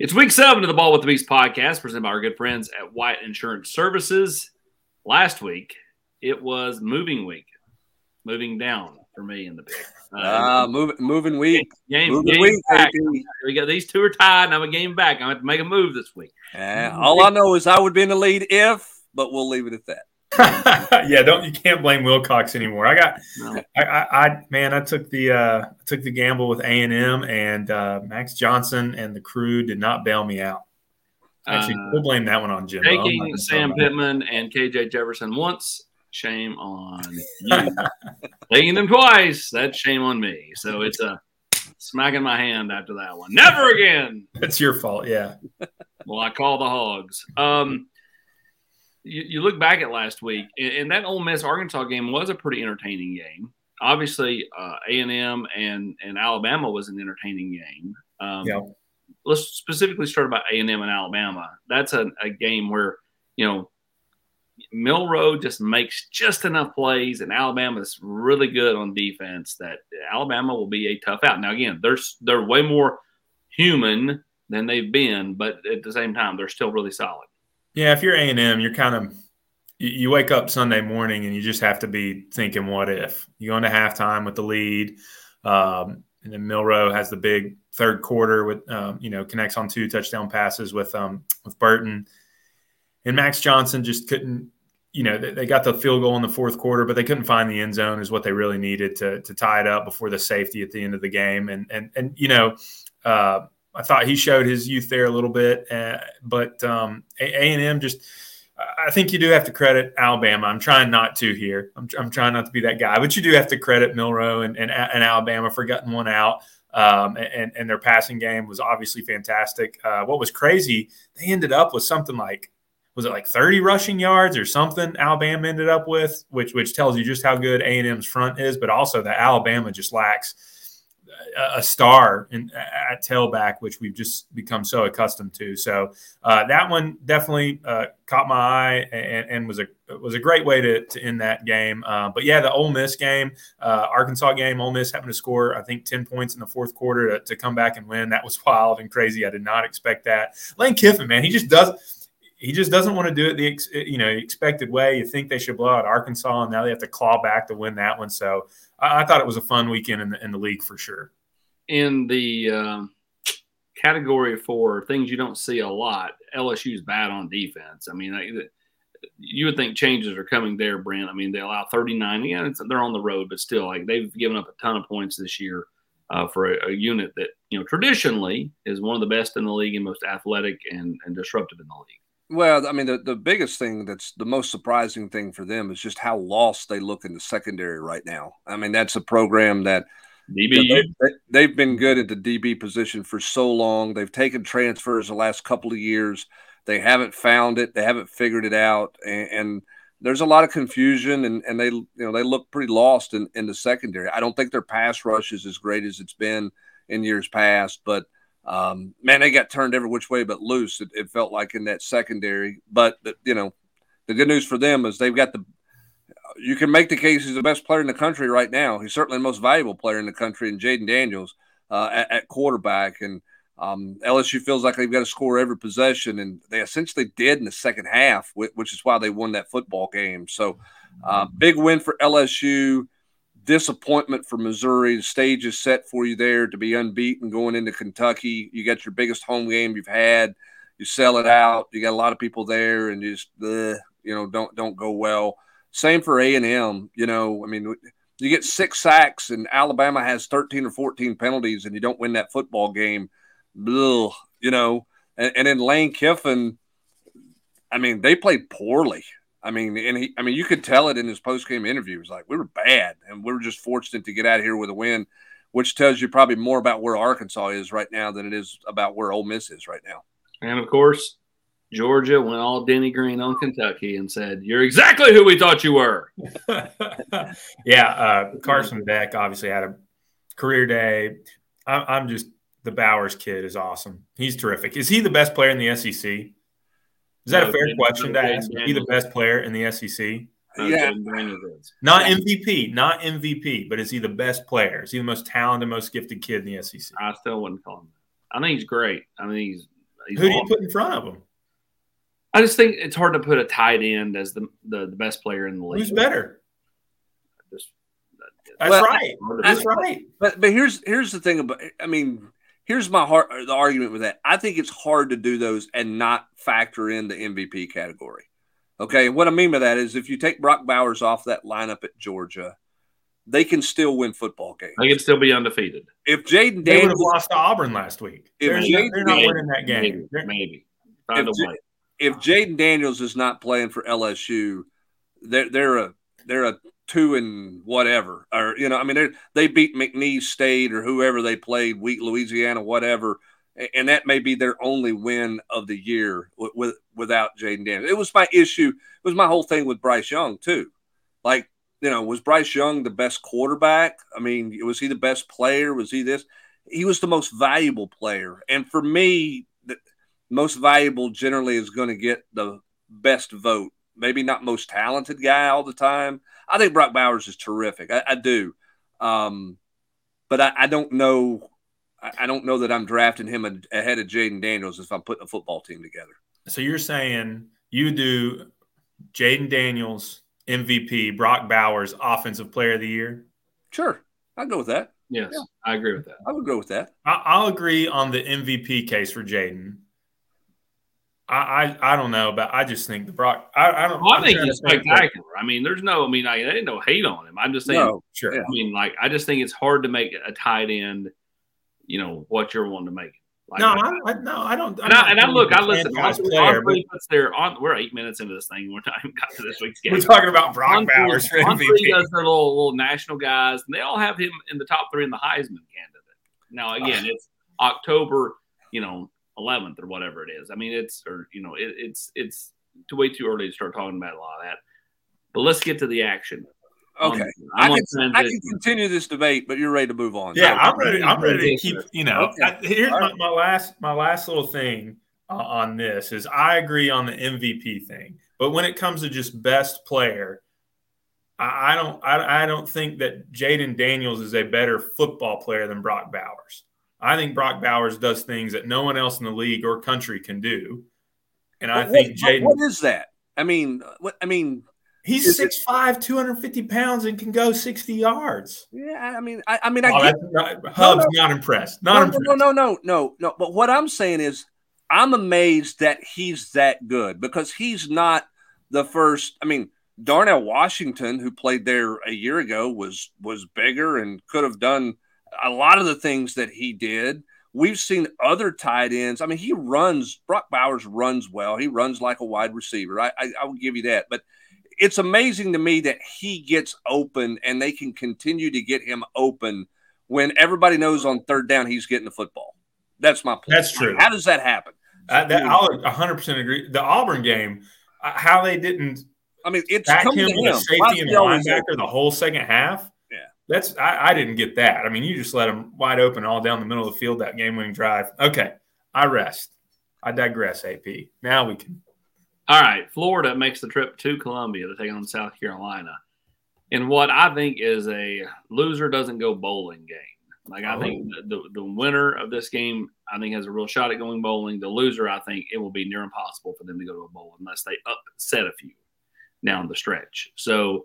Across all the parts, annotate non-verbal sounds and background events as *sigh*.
It's week seven of the Ball with the Beast podcast, presented by our good friends at Wyatt Insurance Services. Last week, it was moving week, moving down for me in the big. Uh, uh move, moving week. Game, moving game week. Back. We got these two are tied, and I'm a game back. I'm going to make a move this week. Uh, all I know is I would be in the lead if, but we'll leave it at that. *laughs* yeah, don't you can't blame Wilcox anymore. I got, no. I, I, I, man, I took the uh, took the gamble with A and M, and uh, Max Johnson and the crew did not bail me out. Actually, uh, we'll blame that one on Jim. Taking Sam Pittman and KJ Jefferson once, shame on you. *laughs* taking them twice, that's shame on me. So it's a smacking my hand after that one. Never again. *laughs* That's your fault. Yeah. well, I call the hogs. Um, you, you look back at last week, and, and, that Ole Miss Arkansas game was a pretty entertaining game. Obviously, uh, A and M and Alabama was an entertaining game. Um, yeah. Let's specifically start about A and M and Alabama. That's a, a game where you know Milroe just makes just enough plays, and Alabama is really good on defense. That Alabama will be a tough out. Now, again, they're they're way more human than they've been, but at the same time, they're still really solid. Yeah, if you're A and M, you're kind of you wake up Sunday morning and you just have to be thinking, what if you go into halftime with the lead, um, and then Milroe has the big third quarter with um, you know connects on two touchdown passes with um, with Burton, and Max Johnson just couldn't. You know, they got the field goal in the fourth quarter, but they couldn't find the end zone is what they really needed to to tie it up before the safety at the end of the game. And and and you know, uh, I thought he showed his youth there a little bit, uh, but um, A and M just. I think you do have to credit Alabama. I'm trying not to here. I'm, I'm trying not to be that guy, but you do have to credit Milroe and, and, and Alabama for getting one out. Um, and, and their passing game was obviously fantastic. Uh, what was crazy, they ended up with something like was it like 30 rushing yards or something Alabama ended up with, which which tells you just how good A&M's front is, but also that Alabama just lacks a star in, at tailback, which we've just become so accustomed to. So uh, that one definitely uh, caught my eye and, and, was a was a great way to, to end that game. Uh, but yeah, the Ole Miss game, uh, Arkansas game, Ole Miss having to score I think ten points in the fourth quarter to, to come back and win. That was *laughs* wild and crazy. I did not expect that. Lane Kiffin, man, he just does he just doesn't want to do it the you know expected way. You think they should blow out Arkansas, and now they have to claw back to win that one. So I, I thought it was a fun weekend in the, in the league for sure. In the um, category for things you don't see a lot, LSU is bad on defense. I mean, you would think changes are coming there, Brent. I mean, they allow 39. Yeah, they're on the road, but still, like they've given up a ton of points this year. Uh, for a, a, unit that you know traditionally is one of the best in the league and most athletic and, and disruptive in the league. Well, I mean, the, the biggest thing that's the most surprising thing for them is just how lost they look in the secondary right now. I mean, that's a program that DB they, have been good at the DB position for so long. They've taken transfers the last couple of years. They haven't found it. They haven't figured it out, and, and there's a lot of confusion, and, and they you know they look pretty lost in, in the secondary. I don't think their pass rush is as great as it's been in years past, but – um, man, they got turned every which way but loose. It, it felt like in that secondary. But you know, the good news for them is they've got the. You can make the case he's the best player in the country right now. He's certainly the most valuable player in the country, and Jayden Daniels uh, at, at, quarterback. And um, LSU feels like they've got to score every possession, and they essentially did in the second half, which is why they won that football game. So, uh, big win for LSU disappointment for Missouri. The stage is set for you there to be unbeaten going into Kentucky. You got your biggest home game you've had. You sell it out. You got a lot of people there, and just the you know don't don't go well. Same for A and M. You know, I mean, you get six sacks, and Alabama has thirteen or fourteen penalties, and you don't win that football game. Ugh, you know, and, and then Lane Kiffin. I mean, they played poorly. I mean, and he, I mean, you could tell it in his post game interview. He was like, we were bad and we were just fortunate to get out here with a win. which tells you probably more about where Arkansas is right now than it is about where Ole Miss is right now. And of course, Georgia went all Denny Green on Kentucky and said, "You're exactly who we thought you were." *laughs* yeah, uh, Carson Beck obviously had a career day. I, I'm just the Bowers kid is awesome. He's terrific. Is he the best player in the SEC? Is that no, a fair question to ask? Is he the best player in the SEC? Uh, yeah. Not MVP, not MVP, but is he the best player? Is he the most talented, most gifted kid in the SEC? I still wouldn't call him. I think he's great. I mean, he's, he's who do you put in front of him? I just think it's hard to put a tight end as the the, the best player in the league. Who's better? Just, that's well, right. That's right. But but here's here's the thing about. I mean, here's my heart. Uh, the argument with that. I think it's hard to do those and not factor in the MVP category. Okay, what I mean by that is if you take Brock Bowers off that lineup at Georgia, they can still win football games. They can still be undefeated. If Jayden Daniels would have lost to Auburn last week, if they're, Jayden, they're not winning that game. Maybe, maybe. If, if Jayden Daniels is not playing for LSU, they're they're a they're a two and whatever, or you know, I mean, they beat McNeese State or whoever they played, weak Louisiana, whatever, and that may be their only win of the year with, with without Jayden Daniels. It was my issue. It was my whole thing with Bryce Young too. Like, you know, was Bryce Young the best quarterback? I mean, was he the best player? Was he this? He was the most valuable player, and for me, the most valuable generally is going to get the best vote. Maybe not most talented guy all the time. I think Brock Bowers is terrific. I, I do, um, but I, I, don't know. I, don't know that I'm drafting him ahead of Jayden Daniels if I'm putting a football team together. So you're saying you do Jayden Daniels MVP, Brock Bowers Offensive Player of the Year? Sure, I'll go with that. Yes, yeah. I agree with that. I would go with that. I, will agree on the MVP case for Jayden. I, I, I don't know, but I just think the Brock. I, I don't. Well, I think he's spectacular. I mean, there's no. I mean, I, I ain't no hate on him. I'm just saying. No, sure. I mean, like, I just think it's hard to make a tight end. You know what you're wanting to make. Like, no, I, I, no, I don't. And, I, and I look, I listen. Player, but, puts there on. We're eight minutes into this thing. We're not even got to this week's game. We're talking about Brock Bowers for MVP. does their little little national guys, and they all have him in the top three in the Heisman candidate. Now, again, uh, it's October. You know, 11th or whatever it is. I mean, it's or you know, it, it's it's too way too early to start talking about a lot of that. But let's get to the action. Okay, I can, I can continue this debate, but you're ready to move on. Yeah, I'm ready. I'm ready to keep. You know, okay. I, here's my, my, last my last little thing uh, on this is I agree on the MVP thing, but when it comes to just best player, I, I don't I, I don't think that Jayden Daniels is a better football player than Brock Bowers. I think Brock Bowers does things that no one else in the league or country can do. And I think Jayden. What is that? I mean, what I mean, he's 6'5", 250 pounds, and can go sixty yards. Yeah, I mean, I, I mean, I oh, get, not, Hub's no, no. not impressed. Not no, impressed. No, no, no, no, no. But what I'm saying is, I'm amazed that he's that good because he's not the first. I mean, Darnell Washington, who played there a year ago, was was bigger and could have done a lot of the things that he did. We've seen other tight ends. I mean, he runs. Brock Bowers runs well. He runs like a wide receiver. I, I, I will give you that. But it's amazing to me that he gets open and they can continue to get him open when everybody knows on third down he's getting the football. That's my point. That's true. How does that happen? Uh, that, I'll 100% agree. The Auburn game, uh, how they didn't. I mean, it's back him with safety and linebacker the whole second half. That's I, I, didn't get that. I mean, you just let them wide open all down the middle of the field that game winning drive. Okay, I rest. I digress. AP. Now we can. All right, Florida makes the trip to Columbia to take on South Carolina, in what I think is a loser doesn't go bowling game. Like I oh. think the, the winner of this game, I think has a real shot at going bowling. The loser, I think it will be near impossible for them to go to a bowl unless they upset a few down the stretch. So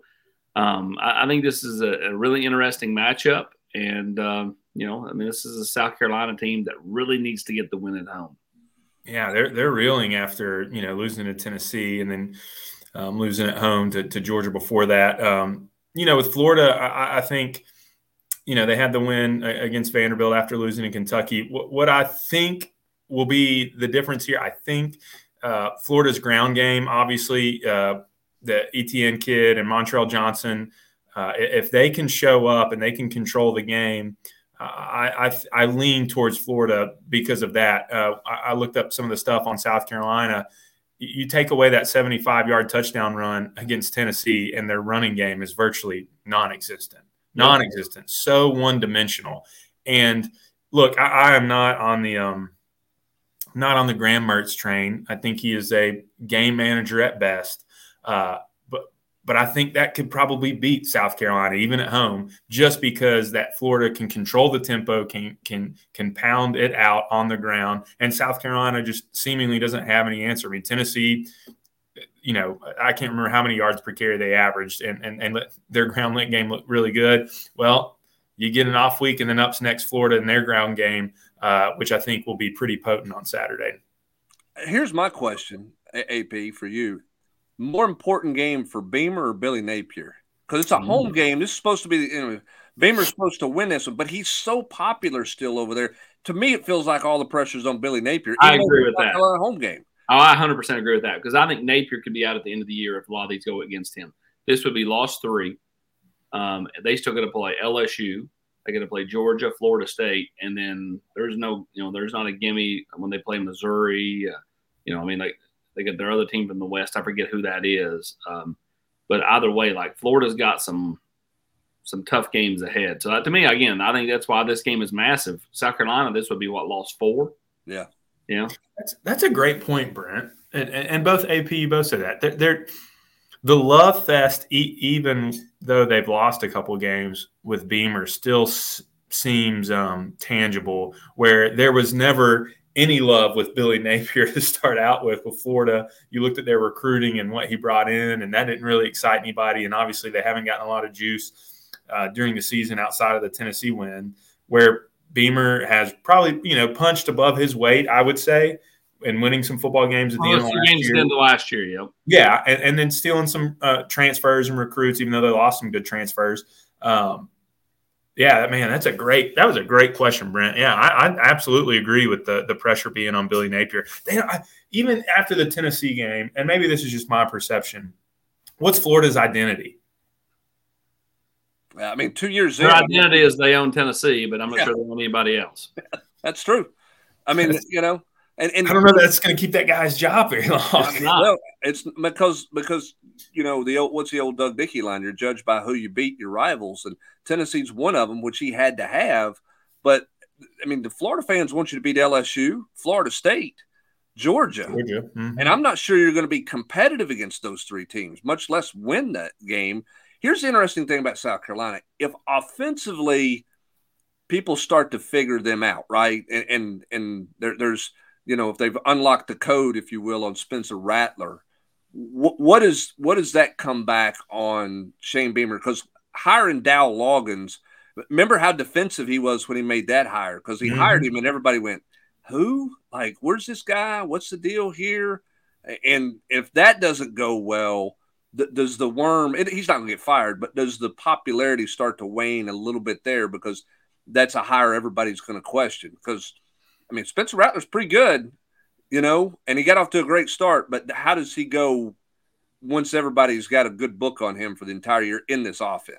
um, I, I, think this is a, a really interesting matchup. And, um, you know, I mean, this is a South Carolina team that really needs to get the win at home. Yeah, they're they're reeling after you know losing to Tennessee and then um, losing at home to, to Georgia before that. Um, you know, with Florida, I, I, think you know they had the win against Vanderbilt after losing in Kentucky. What, what I think will be the difference here, I think uh, Florida's ground game, obviously. Uh, the Etienne kid and Montrell Johnson, uh, if they can show up and they can control the game, I, I, I lean towards Florida because of that. Uh, I, I, looked up some of the stuff on South Carolina. You, take away that 75 yard touchdown run against Tennessee, and their running game is virtually non existent. Non existent. So one dimensional. And look, I, I, am not on the um, not on the Graham Mertz train. I think he is a game manager at best. Uh, but I think that could probably beat South Carolina even at home, just because that Florida can control the tempo, can can can pound it out on the ground, and South Carolina just seemingly doesn't have any answer. I mean, Tennessee, you know, I can't remember how many yards per carry they averaged, and and and their *laughs* ground link game looked really good. Well, you get an off week, and then up's next Florida in their ground game, uh, which I think will be pretty potent on Saturday. Here's my question, AP, for you more important game for Beamer or Billy Napier? Because it's a mm. home game. This is supposed to be, the you know, Beamer's supposed to win this one, but he's so popular still over there. To me, it feels like all the pressure's on Billy Napier. I agree with that. A home game. Oh, I 100% agree with that because I think Napier could be out at the end of the year if a lot of these go against him. This would be lost three. Um, they still got to play LSU. They got to play Georgia, Florida State, and then there's no, you know, there's not a gimme when they play Missouri. Uh, you know, I mean, like they got their other team from the West. I forget who that is. Um, but either way, like Florida's got some some tough games ahead. So to me, again, I think that's why this game is massive. South Carolina, this would be what lost four. Yeah, yeah. That's that's a great point, Brent. And, and, and both AP, you both said that. They're, they're the love fest, e- even though they've lost a couple games with Beamer, still s- seems um, tangible. Where there was never any love with Billy Napier *laughs* to start out with with Florida. You looked at their recruiting and what he brought in, and that didn't really excite anybody. And obviously, they haven't gotten a lot of juice uh, during the season outside of the Tennessee win, where Beamer has probably you know punched above his weight, I would say, and winning some football games at the end of last games year. the last year, yep. Yeah, and, and then stealing some uh, transfers and recruits, even though they lost some good transfers. Um, yeah, man, that's a great. That was a great question, Brent. Yeah, I, I absolutely agree with the the pressure being on Billy Napier. They, I, even after the Tennessee game, and maybe this is just my perception. What's Florida's identity? I mean, two years. Their in, identity is they own Tennessee, but I'm not yeah. sure they own anybody else. *laughs* That's true. I mean, you know, and, and I don't know that's going to keep that guy's job very long. It's no, it's because because you know the old what's the old Doug Dickey line? You're judged by who you beat your rivals, and Tennessee's one of them, which he had to have. But I mean, the Florida fans want you to beat LSU, Florida State, Georgia, Georgia. Mm-hmm. and I'm not sure you're going to be competitive against those three teams, much less win that game. Here's the interesting thing about South Carolina: if offensively people start to figure them out, right, and and, and there, there's you know if they've unlocked the code, if you will, on Spencer Rattler. What, what is what does that come back on Shane Beamer? Because hiring Dow Loggins, Remember how defensive he was when he made that hire because he mm-hmm. hired him and everybody went, "Who? Like, where's this guy? What's the deal here?" And if that doesn't go well, th- does the worm? It, he's not going to get fired, but does the popularity start to wane a little bit there because that's a hire everybody's going to question? Because I mean, Spencer Rattler's pretty good, you know, and he got off to a great start, but how does he go once everybody's got a good book on him for the entire year in this offense.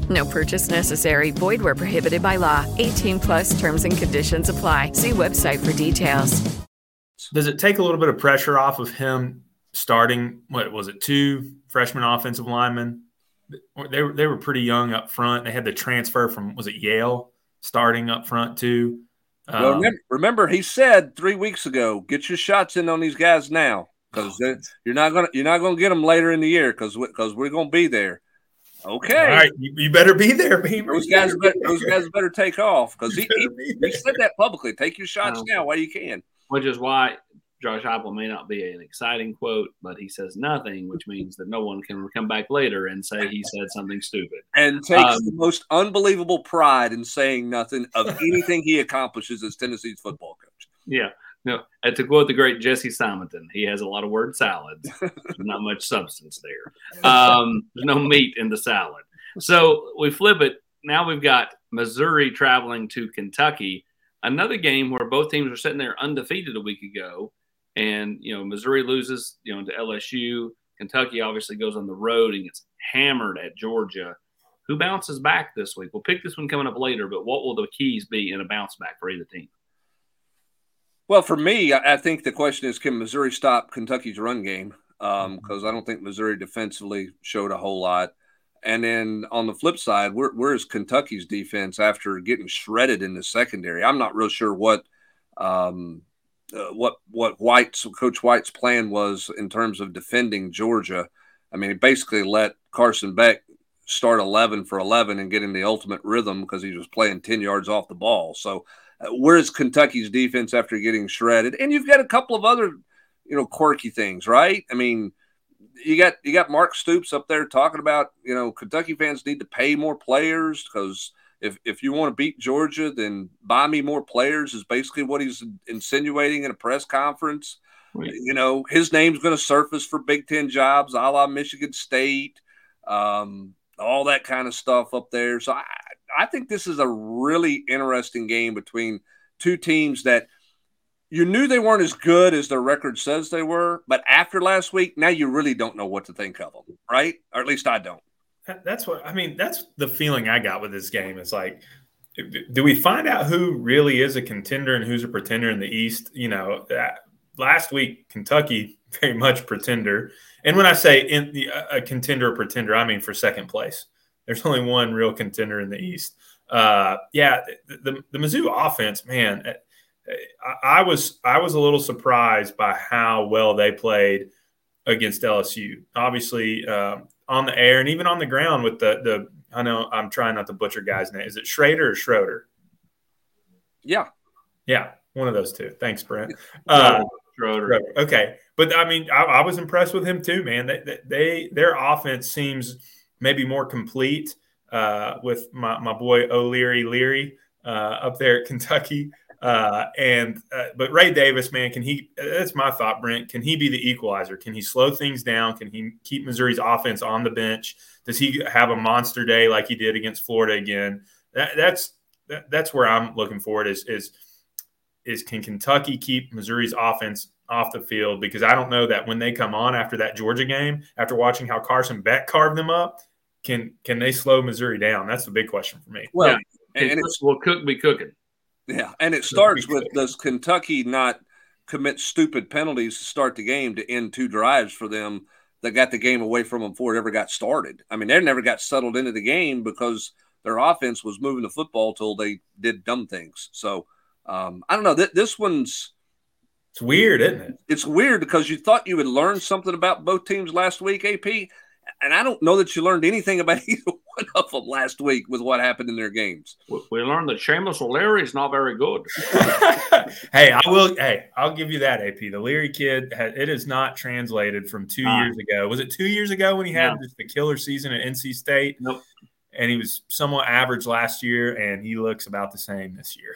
No purchase necessary. Void where prohibited by law. 18 plus terms and conditions apply. See website for details. Does it take a little bit of pressure off of him starting, what was it, two freshman offensive linemen? They were, they were pretty young up front. They had the transfer from, was it Yale, starting up front too? Well, um, remember, remember, he said three weeks ago, get your shots in on these guys now. because you're not gonna you're not gonna get them later in the year because because we, are gonna be there. Okay, all right, you, you better be there, Beamer. Those guys, better, those guys better take off because he, he, he, said that publicly. Take your shots um, now while you can. Which is why Josh Heupel may not be an exciting quote, but he says nothing, which means that no one can come back later and say he said something stupid. And takes um, the most unbelievable pride in saying nothing of anything he accomplishes as Tennessee's football coach. Yeah. No, and to quote the great Jesse Simonton, he has a lot of word salads. *laughs* not much substance there. Um, there's no meat in the salad. So we flip it. Now we've got Missouri traveling to Kentucky. Another game where both teams were sitting there undefeated a week ago. And, you know, Missouri loses, you know, to LSU. Kentucky obviously goes on the road and gets hammered at Georgia. Who bounces back this week? We'll pick this one coming up later, but what will the keys be in a bounce back for either team? Well, for me, I think the question is can Missouri stop Kentucky's run game? Because um, mm-hmm. I don't think Missouri defensively showed a whole lot. And then on the flip side, where, where's Kentucky's defense after getting shredded in the secondary? I'm not real sure what um, uh, what what White's Coach White's plan was in terms of defending Georgia. I mean, he basically let Carson Beck start 11 for 11 and get in the ultimate rhythm because he was playing 10 yards off the ball. So, where's Kentucky's defense after getting shredded? And you've got a couple of other, you know, quirky things, right? I mean, you got you got Mark Stoops up there talking about, you know, Kentucky fans need to pay more players because if if you want to beat Georgia, then buy me more players is basically what he's insinuating in a press conference. Right. You know, his name's going to surface for Big Ten jobs, a la Michigan State, um, all that kind of stuff up there. So I, I think this is a really interesting game between two teams that you knew they weren't as good as their record says they were, but after last week, now you really don't know what to think of them, right? Or at least I don't. That's what I mean. That's the feeling I got with this game. It's like, do we find out who really is a contender and who's a pretender in the East? You know, uh, last week Kentucky *laughs* very much pretender, and when I say in the, a contender or pretender, I mean for second place. There's only one real contender in the East. Uh, yeah, the, the, the Mizzou offense, man, I, I was I was a little surprised by how well they played against LSU. Obviously, um, on the air and even on the ground with the the I know I'm trying not to butcher guys' name. Is it Schrader or Schroeder? Yeah. Yeah, one of those two. Thanks, Brent. Uh, Schroeder. Okay, but I mean, I, I, was impressed with him too, man. They, they their offense seems maybe more complete uh, with my my boy O'Leary Leary uh, up there at Kentucky. Uh, and uh, but Ray Davis, man, can he? That's my thought, Brent. Can he be the equalizer? Can he slow things down? Can he keep Missouri's offense on the bench? Does he have a monster day like he did against Florida again? That, that's that, that's where I'm looking for it. Is is is can Kentucky keep Missouri's offense off the field? Because I don't know that when they come on after that Georgia game, after watching how Carson Beck carved them up, can can they slow Missouri down? That's the big question for me. Well, yeah. and, and it's will cook be cooking. Yeah, and it starts with does Kentucky not commit stupid penalties to start the game to end two drives for them that got the game away from them before it ever got started. I mean, they never got settled into the game because their offense was moving the football till they did dumb things. So um, I don't know. Th- this one's it's weird, isn't it? It's weird because you thought you would learn something about both teams last week, AP, and I don't know that you learned anything about *laughs* either one of them last week with what happened in their games. We learned that Seamus O'Leary is not very good. *laughs* hey, I will. Hey, I'll give you that, AP. The Leary kid, it is not translated from two uh, years ago. Was it two years ago when he had just a killer season at NC State? Nope. And he was somewhat average last year, and he looks about the same this year.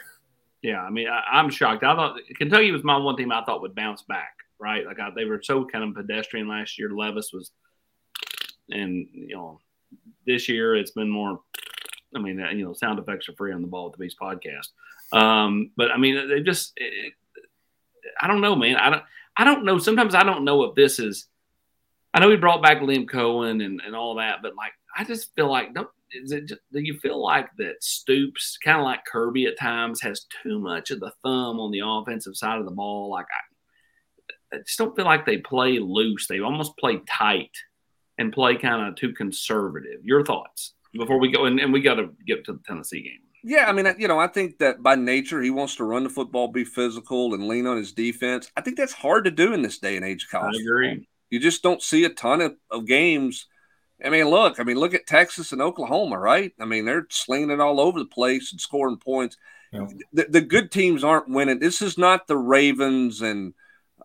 Yeah, I mean, I, am shocked. I thought Kentucky was my one team I thought would bounce back. Right, like I, they were so kind of pedestrian last year. Levis was and you know, this year it's been more. I mean, you know, sound effects are free on the Ball with the Beast podcast. Um, but I mean, they just. It, I don't know, man. I don't. I don't know. Sometimes I don't know if this is. I know we brought back Liam Coen and, and all that, but like I just feel like don't is it do you feel like that Stoops kind of like Kirby at times has too much of the thumb on the offensive side of the ball? Like I, I just don't feel like they play loose. They almost play tight and play kind of too conservative. Your thoughts before we go, and, and we got to get to the Tennessee game. Yeah, I mean, you know, I think that by nature he wants to run the football, be physical, and lean on his defense. I think that's hard to do in this day and age of college. I agree. You just don't see a ton of, of games. I mean, look, I mean, look at Texas and Oklahoma, right? I mean, they're slinging it all over the place and scoring points. Yeah. The, the good teams aren't winning. This is not the Ravens and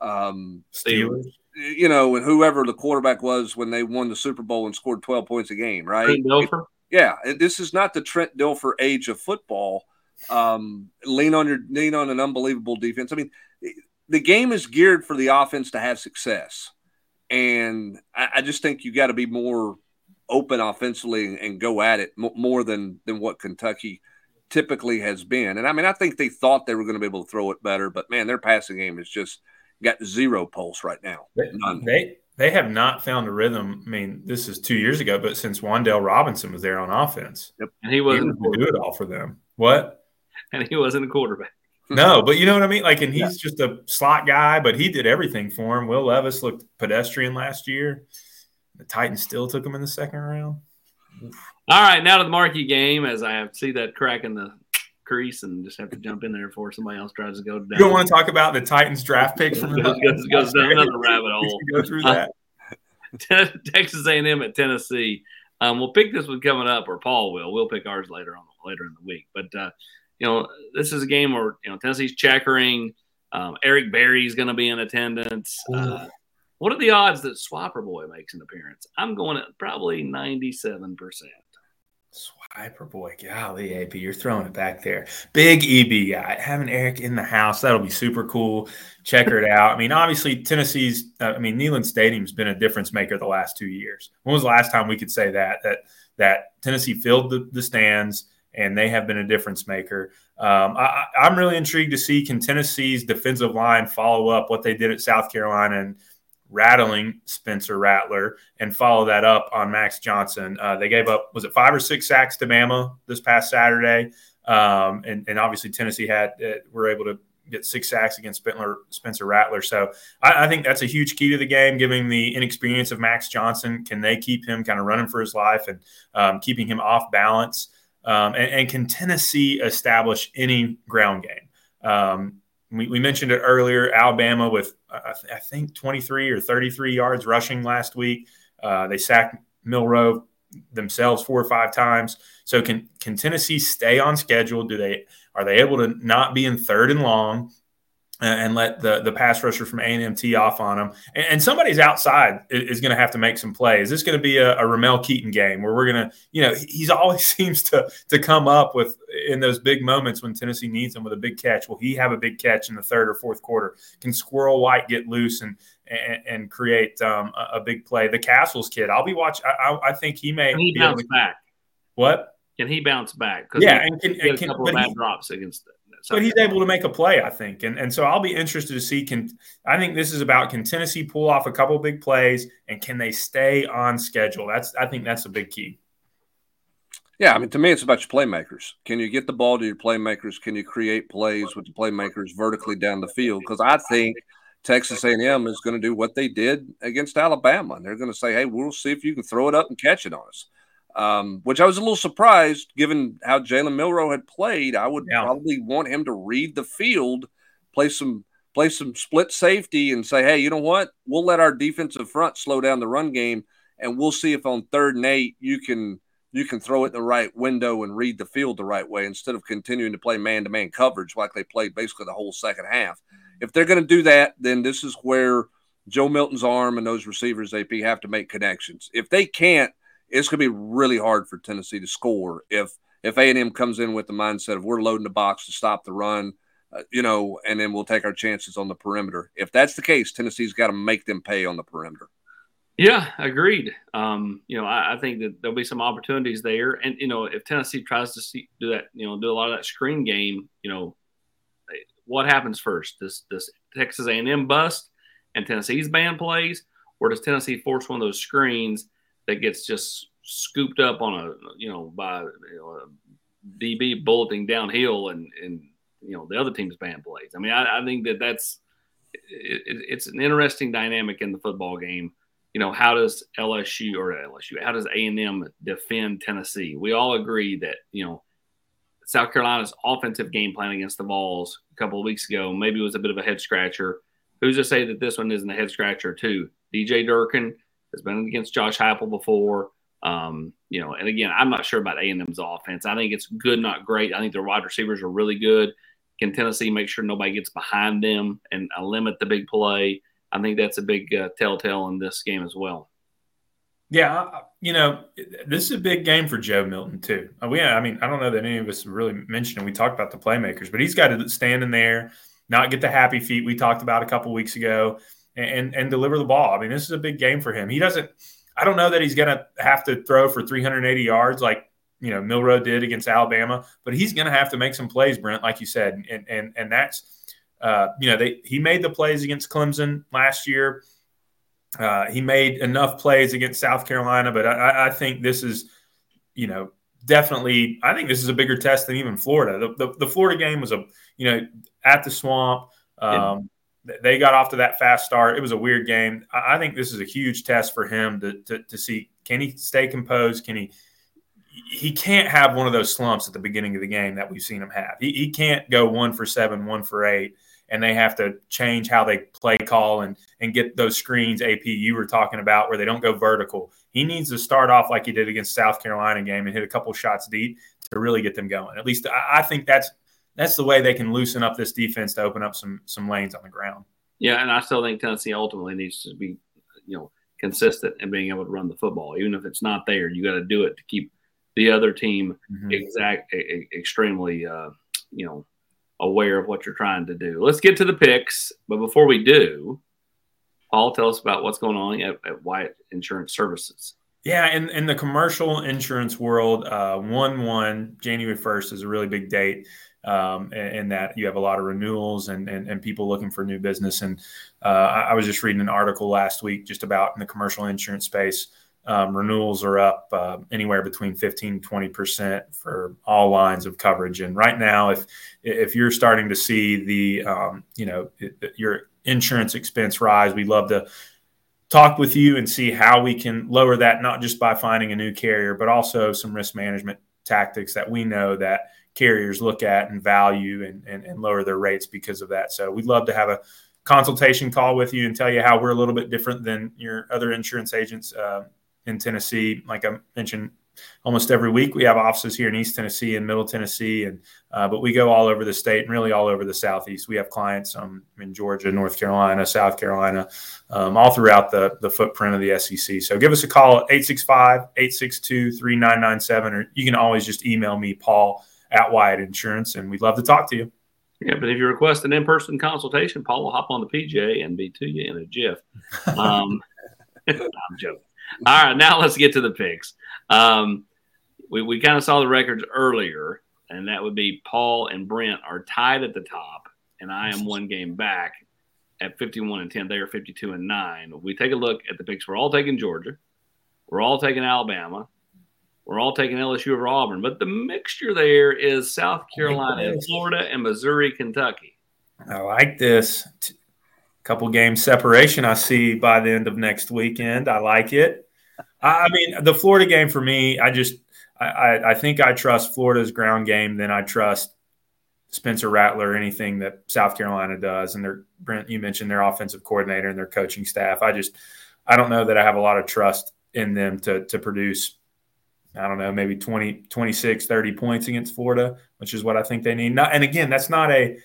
um, Steelers, you know, and whoever the quarterback was when they won the Super Bowl and scored 12 points a game, right? Dilfer. yeah, this is not the Trent Dilfer age of football. Um, lean on your lean on an unbelievable defense. I mean, the game is geared for the offense to have success, and I, I just think you got to be more open offensively and, and go at it more than than what Kentucky typically has been. And I mean, I think they thought they were going to be able to throw it better, but man, their passing game is just got zero pulse right now. None. They they have not found a rhythm. I mean, this is two years ago, but since Wan'Dale Robinson was there on offense, yep. and he wasn't he do it all for them. What? *laughs* And he wasn't a quarterback. *laughs* no, but you know what I mean. Like, and he's yeah. just a slot guy, but he did everything for him. Will Levis looked pedestrian last year. The Titans still took him in the second round. All right, now to the marquee game as I see that crack in the crease and just have to jump in there before somebody else tries to go down. You don't want to talk about the Titans draft pick from *laughs* goes, goes, goes down another rabbit *laughs* hole. go through that. *laughs* Texas A&M at Tennessee. Um, we'll pick this one coming up, or Paul will. We'll pick ours later on later in the week. But uh, you know, this is a game where you know Tennessee's checkering. Um, Eric Berry's going to be in attendance. Uh, what are the odds that Swapper Boy makes an appearance? I'm going at probably 97 percent. Hyper boy, golly, AP, you're throwing it back there. Big EB guy, having Eric in the house, that'll be super cool. Check it out. I mean, obviously, Tennessee's, uh, I mean, Neyland Stadium's been a difference maker the last two years. When was the last time we could say that? That that Tennessee filled the, the stands and they have been a difference maker. Um, I, I'm really intrigued to see can Tennessee's defensive line follow up what they did at South Carolina and rattling Spencer Rattler and follow that up on Max Johnson. Uh, they gave up, was it five or six sacks to Bama this past Saturday? Um, and, and, obviously Tennessee had, uh, were able to get six sacks against Spencer, Spencer Rattler. So I, I, think that's a huge key to the game, given the inexperience of Max Johnson. Can they keep him kind of running for his life and um, keeping him off balance? Um, and, and, can Tennessee establish any ground game? Um, we, we mentioned it earlier. Alabama with uh, I think 23 or 33 yards rushing last week. Uh, they sacked Milroe themselves four or five times. So can can Tennessee stay on schedule? Do they are they able to not be in third and long? And let the the pass rusher from A&M tee off on them. And, and somebody's outside is, going to have to make some plays. Is this is going to be a, a Ramel Keyton game where we're going to, you know, he's always *laughs* seems to to come up with in those big moments when Tennessee needs him with a big catch. Will he have a big catch in the third or fourth quarter? Can Squirrel White get loose and and, and create um, a, a, big play? The Castles kid, I'll be watching. I, I, think he may. Can he bounce back? What? Can he bounce back? Yeah, and can, and can, a couple of bad he, drops against it but he's able to make a play, I think, and and so I'll be interested to see. Can I think this is about can Tennessee pull off a couple big plays and can they stay on schedule? That's I think that's a big key. Yeah, I mean, to me, it's about your playmakers. Can you get the ball to your playmakers? Can you create plays with the playmakers vertically down the field? Because I think Texas A&M is going to do what they did against Alabama, and they're going to say, "Hey, we'll see if you can throw it up and catch it on us." Um, which I was a little surprised given how Jalen Milroe had played. I would yeah. probably want him to read the field, play some play some split safety, and say, hey, you know what? We'll let our defensive front slow down the run game, and we'll see if on third and eight you can you can throw it the right window and read the field the right way instead of continuing to play man to man coverage like they played basically the whole second half. If they're going to do that, then this is where Joe Milton's arm and those receivers AP have to make connections. If they can't, it's going to be really hard for Tennessee to score if if A and M comes in with the mindset of we're loading the box to stop the run, uh, you know, and then we'll take our chances on the perimeter. If that's the case, Tennessee's got to make them pay on the perimeter. Yeah, agreed. Um, you know, I, I, think that there'll be some opportunities there, and you know, if Tennessee tries to see, do that, you know, do a lot of that screen game, you know, what happens first? Does this Texas A&M bust and Tennessee's band plays, or does Tennessee force one of those screens? That gets just scooped up on a you know by you know, a DB bulleting downhill and and you know the other team's band plays. I mean, I, I think that that's it, it's an interesting dynamic in the football game. You know, how does LSU or LSU, how does A and M defend Tennessee? We all agree that you know South Carolina's offensive game plan against the Vols a couple of weeks ago maybe was a bit of a head scratcher. Who's to say that this one isn't a head scratcher too? DJ Durkin has been against Josh Heupel before. Um, you know, and again, I'm not sure about A&M's offense. I think it's good, not great. I think their wide receivers are really good. Can Tennessee make sure nobody gets behind them and uh, limit the big play? I think that's a big uh, telltale in this game as well. Yeah, you know, this is a big game for Joe Milton too. Uh, we, I mean, I don't know that any of us really mentioned. We talked about the playmakers, but he's got to stand in there, not get the happy feet we talked about a couple weeks ago, and and deliver the ball. I mean, this is a big game for him. He doesn't. I don't know that he's going to have to throw for 380 yards like you know Milroe did against Alabama, but he's going to have to make some plays, Brent, like you said, and and and that's uh, you know they he made the plays against Clemson last year. Uh, he made enough plays against South Carolina, but I, I, think this is, you know, definitely. I think this is a bigger test than even Florida. The, the, the Florida game was a, you know, at the swamp. Um. They got off to that fast start. It was a weird game. I, I think this is a huge test for him to, to, to see can he stay composed? Can he? He can't have one of those slumps at the beginning of the game that we've seen him have. He, he can't go one for seven, one for eight and they have to change how they play call and and get those screens AP you were talking about where they don't go vertical. He needs to start off like he did against South Carolina game and hit a couple shots deep to really get them going. At least I think that's that's the way they can loosen up this defense to open up some some lanes on the ground. Yeah, and I still think Tennessee ultimately needs to be, you know, consistent in being able to run the football. Even if it's not there, you got to do it to keep the other team mm-hmm. exact extremely, uh, you know, aware of what you're trying to do. Let's get to the picks, but before we do, Paul, tell us about what's going on at, at Wyatt Insurance Services. Yeah, in, in the commercial insurance world, uh, 1 1, January 1st is a really big date. Um, and, that you have a lot of renewals and, and, and people looking for new business. And uh, I, was just reading an article last week just about in the commercial insurance space um, renewals are up uh, anywhere between 15 20% for all lines of coverage and right now if if you're starting to see the um, you know your insurance expense rise we'd love to talk with you and see how we can lower that not just by finding a new carrier but also some risk management tactics that we know that carriers look at and value and, and, and lower their rates because of that so we'd love to have a consultation call with you and tell you how we're a little bit different than your other insurance agents uh, in Tennessee. Like I mentioned, almost every week we have offices here in East Tennessee and Middle Tennessee, and uh, but we go all over the state and really all over the Southeast. We have clients um, in Georgia, North Carolina, South Carolina, um, all throughout the the footprint of the SEC. So give us a call at 865-862-3997, or you can always just email me, Paul at Wyatt Insurance, and we'd love to talk to you. Yeah, but if you request an in-person consultation, Paul will hop on the PJ and be to you in a jiff. Um, *laughs* I'm joking. All right, now let's get to the picks. Um, we we kind of saw the records earlier, and that would be Paul and Brent are tied at the top, and I am one game back at 51 and 10. They are 52 and 9. We take a look at the picks. We're all taking Georgia. We're all taking Alabama. We're all taking LSU over Auburn. But the mixture there is South Carolina, Florida, and Missouri, Kentucky. I like this couple games separation I see by the end of next weekend. I like it. I mean, the Florida game for me, I just I, I think I trust Florida's ground game than I trust Spencer Rattler, anything that South Carolina does. And their Brent, you mentioned their offensive coordinator and their coaching staff. I just I don't know that I have a lot of trust in them to to produce I don't know, maybe 20, 26, 30 points against Florida, which is what I think they need. Not, and again, that's not a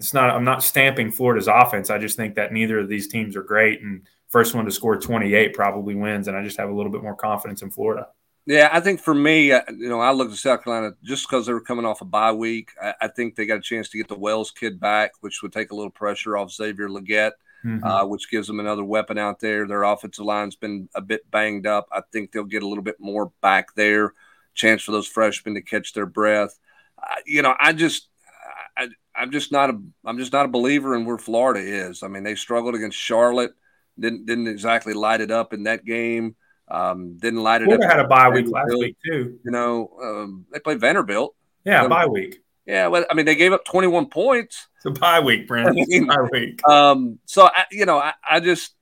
it's not I'm not stamping Florida's offense. I just think that neither of these teams are great and first one to score 28 probably wins and I just have a little bit more confidence in Florida. Yeah, I think for me, uh, you know, I looked at South Carolina just because they were coming off a bye week. I, I, think they got a chance to get the Wells kid back, which would take a little pressure off Xavier Legette, mm-hmm. uh, which gives them another weapon out there. Their offensive line's been a bit banged up. I think they'll get a little bit more back there. Chance for those freshmen to catch their breath. Uh, you know, I just I, I'm just not a I'm just not a believer in where Florida is. I mean, they struggled against Charlotte, didn't didn't exactly light it up in that game. Um, didn't light it Florida up. had a bye week last week too. You know, um, they played Vanderbilt. Yeah, bye week. Yeah, well, I mean, they gave up 21 points. It's a bye week, Brandon. I mean, bye week. Um, so I, you know, I, I just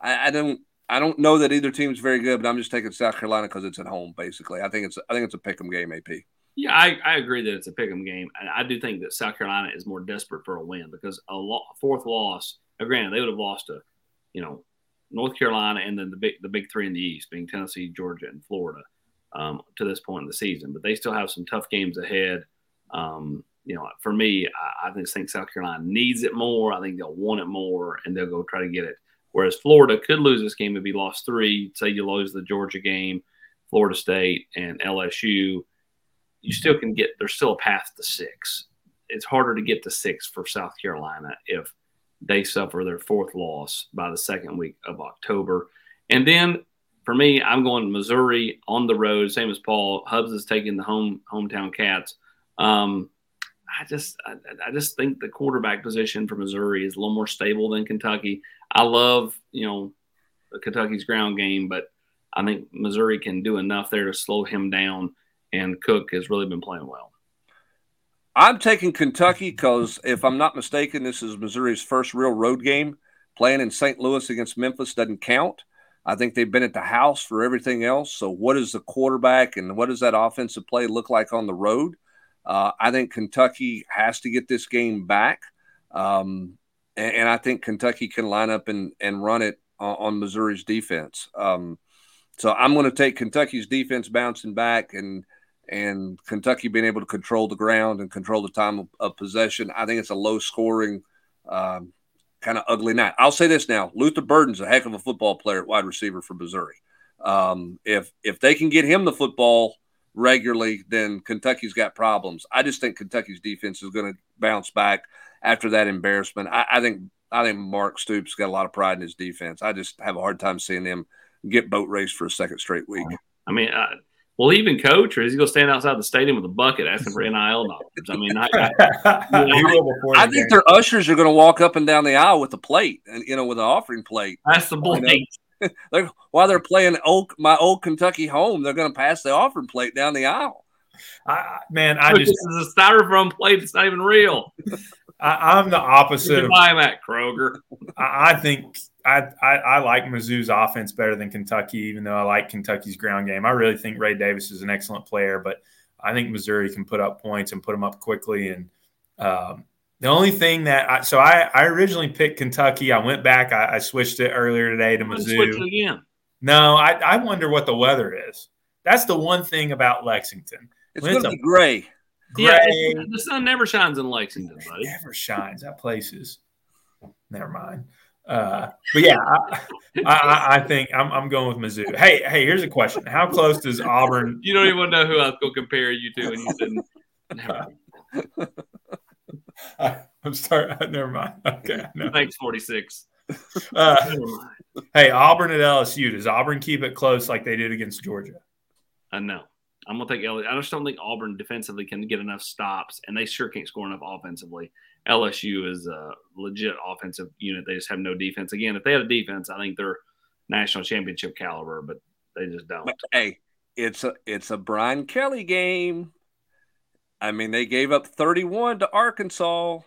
I, I don't I don't know that either team's very good, but I'm just taking South Carolina because it's at home. Basically, I think it's I think it's a pick'em game. AP. Yeah, I, I agree that it's a pick'em game. I, I do think that South Carolina is more desperate for a win because a lo- fourth loss. Granted, they would have lost to, you know, North Carolina and then the big the big three in the East, being Tennessee, Georgia, and Florida, um, to this point in the season. But they still have some tough games ahead. Um, you know, for me, I, I just think South Carolina needs it more. I think they'll want it more, and they'll go try to get it. Whereas Florida could lose this game if he lost three. Say you lose the Georgia game, Florida State, and LSU, you still can get. There's still a path to six. It's harder to get to six for South Carolina if they suffer their fourth loss by the second week of October. And then for me, I'm going to Missouri on the road, same as Paul. Hubbs is taking the home hometown Cats. Um, I just I, I, just think the quarterback position for Missouri is a little more stable than Kentucky. I love you know Kentucky's ground game, but I think Missouri can do enough there to slow him down. And Cook has really been playing well. I'm taking Kentucky because if I'm not mistaken, this is Missouri's first real road game. Playing in St. Louis against Memphis doesn't count. I think they've been at the house for everything else. So, what does the quarterback and what does that offensive play look like on the road? Uh, I think Kentucky has to get this game back. Um, and, and, I think Kentucky can line up and, and run it on, on Missouri's defense. Um, so, I'm going to take Kentucky's defense bouncing back and and Kentucky being able to control the ground and control the time of, of possession. I think it's a low scoring, um, kind of ugly night. I'll say this now: Luther Burden's a heck of a football player at wide receiver for Missouri. Um, if if they can get him the football regularly, then Kentucky's got problems. I just think Kentucky's defense is going to bounce back after that embarrassment. I, I, think I think Mark Stoops got a lot of pride in his defense. I just have a hard time seeing them get boat raced for a second straight week. I mean, uh, will even coach, or is he going to stand outside the stadium with a bucket asking for NIL dollars? I mean, I, I, *laughs* you know, I think their ushers are going to walk up and down the aisle with a plate, and you know, with an offering plate. That's the point. You know? *laughs* they're, while they're playing old, my old Kentucky home, they're going to pass the offering plate down the aisle. I, man, I just this is a styrofoam plate. It's not even real. *laughs* I, am the opposite. You buy them at Kroger. I, I think I, I, I like Mizzou's offense better than Kentucky, even though I like Kentucky's ground game. I really think Ray Davis is an excellent player, but I think Missouri can put up points and put them up quickly. And um, the only thing that I, so I, I originally picked Kentucky. I went back. I, I switched it earlier today to Mizzou. Switch it again. No, I, I wonder what the weather is. That's the one thing about Lexington. It's going to be gray. Gray. Yeah, the sun never shines in Lexington, buddy. It never shines. That place is. Never mind. Uh, but yeah, I, I, I, think I'm, I'm going with Mizzou. Hey, hey, here's a question: How close does Auburn? *laughs* You don't even know who I was going to compare you to when you said. *laughs* *laughs* I, am sorry. *laughs* Never mind. Okay. No. Thanks, 46. Uh, *laughs* hey, Auburn at LSU. Does Auburn keep it close like they did against Georgia? I uh, know. I'm gonna take LSU. I just don't think Auburn defensively can get enough stops, and they sure can't score enough offensively. LSU is a legit offensive unit. They just have no defense. Again, if they had a defense, I think they're national championship caliber, but they just don't. But, hey, it's a it's a Brian Kelly game. I mean, they gave up 31 to Arkansas.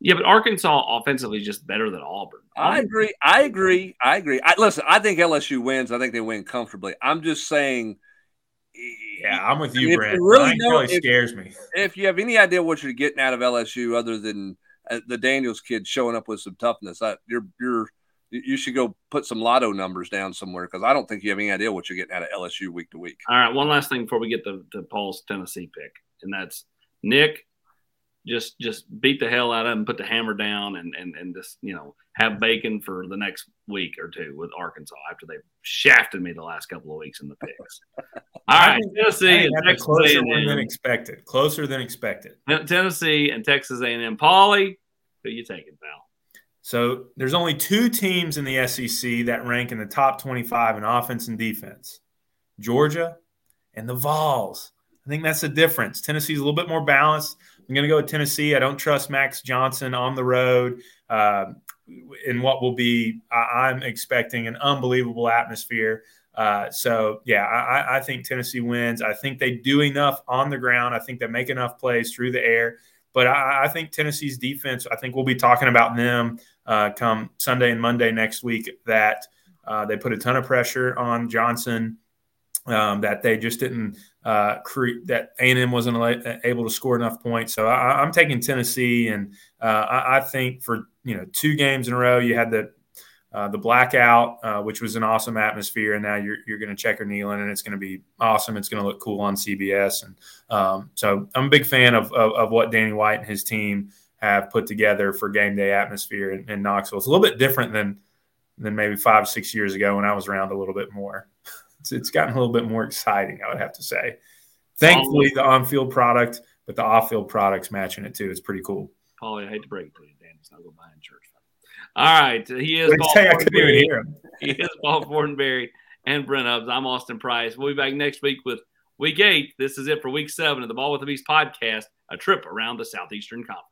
Yeah, but Arkansas offensively is just better than Auburn. I agree. I agree. I agree. I, listen, I think LSU wins. I think they win comfortably. I'm just saying – yeah, I'm with you, Brent. Really Ryan if, scares me. If you have any idea what you're getting out of LSU, other than uh, the Daniels kid showing up with some toughness, I, you're you're you should go put some lotto numbers down somewhere because I don't think you have any idea what you're getting out of LSU week to week. All right, one last thing before we get to, to Paul's Tennessee pick, and that's Nick just just beat the hell out of him, put the hammer down, and and and just you know have bacon for the next week or two with Arkansas after they shafted me the last couple of weeks in the picks. *laughs* All right, Tennessee and Texas closer A&M. than expected. Closer than expected. Tennessee and Texas A&M. Paulie, who you taking, pal? So there's only two teams in the SEC that rank in the top 25 in offense and defense: Georgia and the Vols. I think that's the difference. Tennessee's a little bit more balanced. I'm going to go with Tennessee. I don't trust Max Johnson on the road uh, in what will be, I, am expecting an unbelievable atmosphere. Uh, so, yeah, I, I, think Tennessee wins. I think they do enough on the ground. I think they make enough plays through the air. But I, I think Tennessee's defense, I think we'll be talking about them uh, come Sunday and Monday next week that uh, they put a ton of pressure on Johnson um, that they just didn't uh, create that A&M wasn't able to score enough points. So I, am taking Tennessee, and uh, I, I, think for you know two games in a row, you had the uh, the blackout, uh, which was an awesome atmosphere, and now you're you're going to check checker Neyland, and it's going to be awesome. It's going to look cool on CBS, and um, so I'm a big fan of, of, of what Danny White and his team have put together for game day atmosphere in, in Knoxville. It's a little bit different than than maybe five six years ago when I was around a little bit more. It's, it's gotten a little bit more exciting, I would have to say. Thankfully, the on-field product, but the off-field products matching it too. It's pretty cool. Paulie, I hate to break it to you, Dan. It's not going behind church. All right, he is. Paul say I couldn't even hear him. he is Paul Fortenberry and Brent Hubbs. I'm Austin Price. We'll be back next week with Week Eight. This is it for Week Seven of the Ball with the Beast podcast. A trip around the Southeastern Conference.